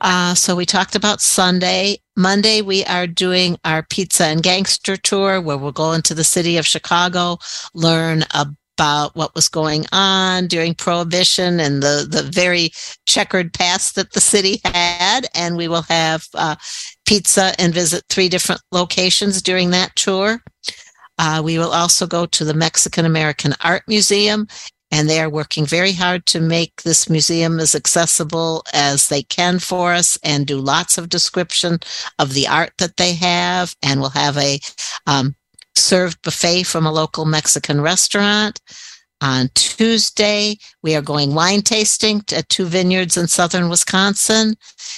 Uh, so we talked about Sunday. Monday, we are doing our pizza and gangster tour where we'll go into the city of Chicago, learn about about what was going on during prohibition and the the very checkered past that the city had. And we will have uh, pizza and visit three different locations during that tour. Uh, we will also go to the mexican american art museum and they are working very hard to make this museum as accessible as they can for us and do lots of description of the art that they have. And we'll have a um, served buffet from a local Mexican restaurant. On Tuesday, we are going wine tasting at two vineyards in southern Wisconsin.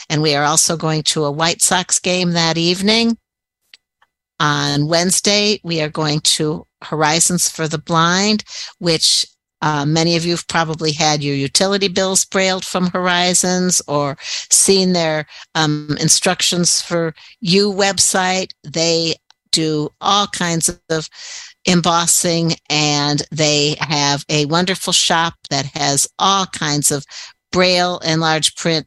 And we are also going to a White Sox game that evening. On Wednesday, we are going to Horizons for the Blind, which uh, many of you have probably had your utility bills brailled from Horizons or seen their um, instructions for you website. They do all kinds of embossing and they have a wonderful shop that has all kinds of braille and large print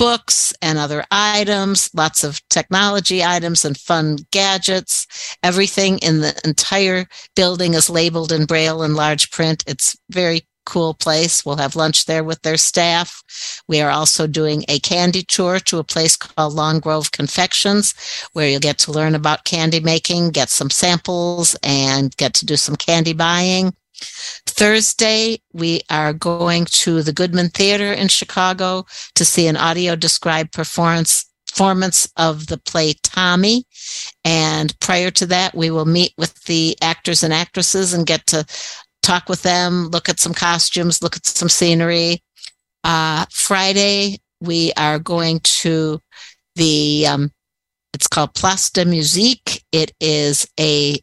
books and other items, lots of technology items and fun gadgets. Everything in the entire building is labeled in braille and large print. It's very cool place. We'll have lunch there with their staff. We are also doing a candy tour to a place called Long Grove Confections, where you'll get to learn about candy making, get some samples, and get to do some candy buying. Thursday, we are going to the Goodman Theater in Chicago to see an audio described performance performance of the play Tommy. And prior to that, we will meet with the actors and actresses and get to talk with them, look at some costumes, look at some scenery. Uh, Friday, we are going to the, um, it's called Place de Musique. It is a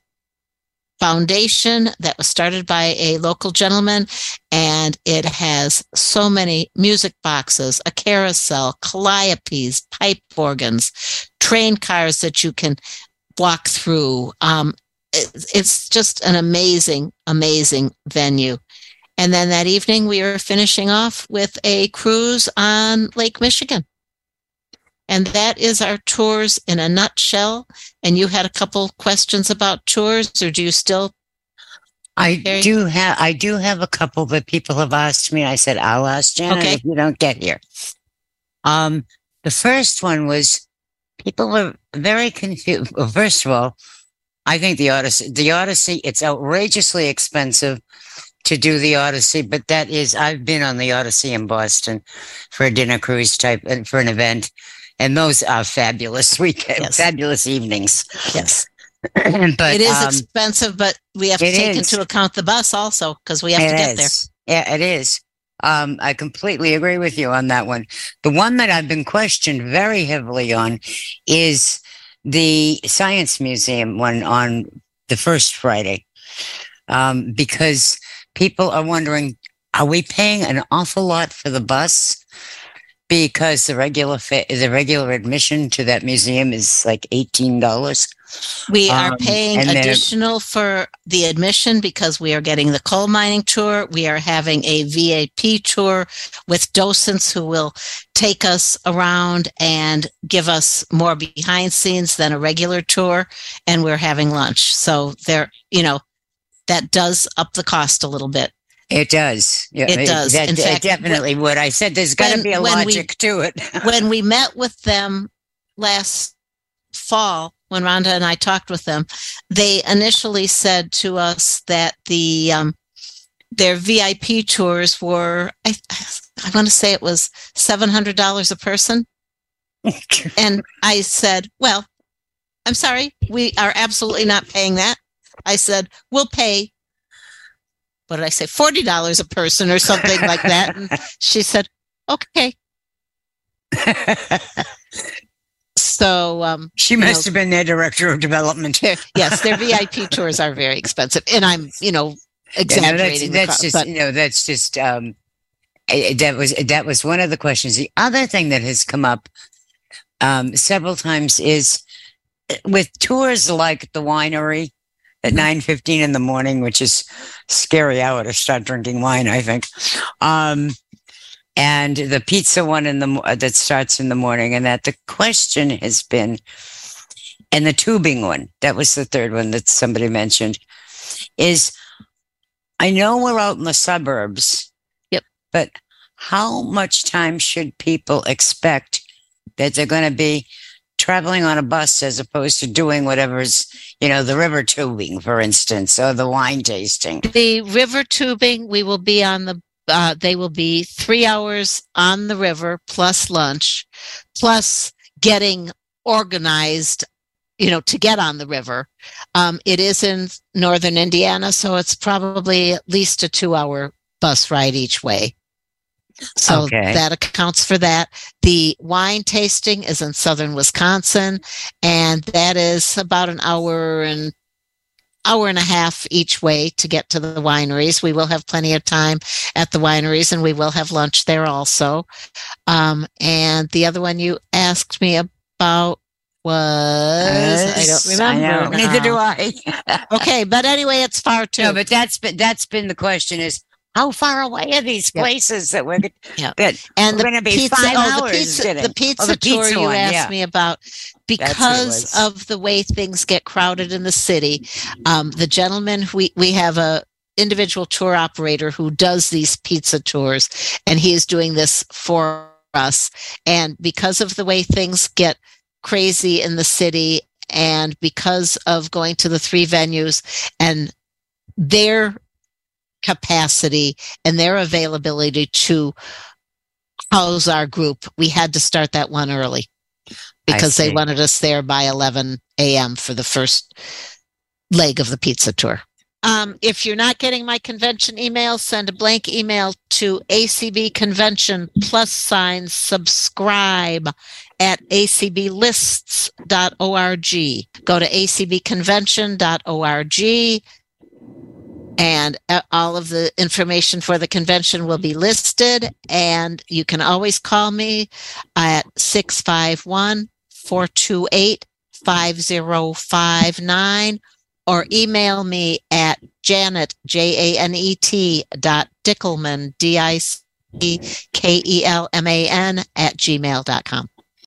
foundation that was started by a local gentleman and it has so many music boxes, a carousel, calliopes, pipe organs, train cars that you can walk through, um, it's just an amazing, amazing venue. And then that evening, we are finishing off with a cruise on Lake Michigan. And that is our tours in a nutshell. And you had a couple questions about tours, or do you still? I do have I do have a couple that people have asked me. I said I'll ask Janet Okay. if you don't get here. Um, the first one was people were very confused. Well, first of all, I think the Odyssey, the Odyssey, it's outrageously expensive to do the Odyssey, but that is I've been on the Odyssey in Boston for a dinner cruise type and for an event, and those are fabulous weekend, fabulous evenings. Yes. but it is um, expensive, but we have to take is. into account the bus also because we have to It get there. Yeah, it is. Um, I completely agree with you on that one. The one that I've been questioned very heavily on is the Science Museum one on the first Friday, um, because people are wondering, are we paying an awful lot for the bus? Because the regular fa- the regular admission to that museum is like eighteen dollars. We are Um, paying additional for the admission because we are getting the coal mining tour. We are having a VIP tour with docents who will take us around and give us more behind scenes than a regular tour. And we're having lunch. So there, you know, that does up the cost a little bit. It does. Yeah, It does. That, In it fact, definitely would. I said there's got to be a when we- logic to it. when we met with them last fall, when Rhonda and I talked with them, they initially said to us that the um, their VIP tours were I I want to say it was seven hundred dollars a person, and I said, well, I'm sorry, we are absolutely not paying that. I said we'll pay. What did I say? Forty dollars a person or something like that. And she said, "Okay." So um, She you know, must have been their director of development. yes, their VIP tours are very expensive, and I'm you know exaggerating. the that's, cost, just but you know that's just um, that was that was one of the questions. The other thing that has come up um, several times is eh, with tours like the winery at nine fifteen in the morning, which is scary hour to start drinking wine. I think. Um, and the pizza one in the uh, that starts in the morning, and that the question has been, and the tubing one that was the third one that somebody mentioned, is I know we're out in the suburbs. Yep. But how much time should people expect that they're going to be traveling on a bus as opposed to doing whatever's, you know, the river tubing, for instance, or the wine tasting? the river tubing, we will be on the. Uh, they will be three hours on the river plus lunch, plus getting organized. You know, to get on the river. Um, it is in northern Indiana, so it's probably at least a two-hour bus ride each way. So Okay. that accounts for that. The wine tasting is in southern Wisconsin, and that is about an hour and hour and a half each way to get to the wineries. We will have plenty of time at the wineries, and we will have lunch there also. Um, and the other one you asked me about was I don't remember. know. Neither do. I. okay, but anyway, it's far too. No, but that's been that's been the question: is how far away are these Yep. places that we're that and we're the to be pizza, five oh, hours the pizza, the pizza, Oh, the tour pizza you asked yeah. me about because of the way things get crowded in the city. Um, the gentleman we we have a individual tour operator who does these pizza tours, and he is doing this for us. And because of the way things get crazy in the city, and because of going to the three venues and their capacity and their availability to house our group, we had to start that one early because they wanted us there by 11 a.m. for the first leg of the pizza tour. Um, if you're not getting my convention email, send a blank email to ACB Convention plus sign subscribe at acblists.org. Go to acbconvention.org and uh, all of the information for the convention will be listed. And you can always call me at 651 428 5059 or email me at janet, J A N E T dot Dickelman, D I C K E L M A N, at gmail.com.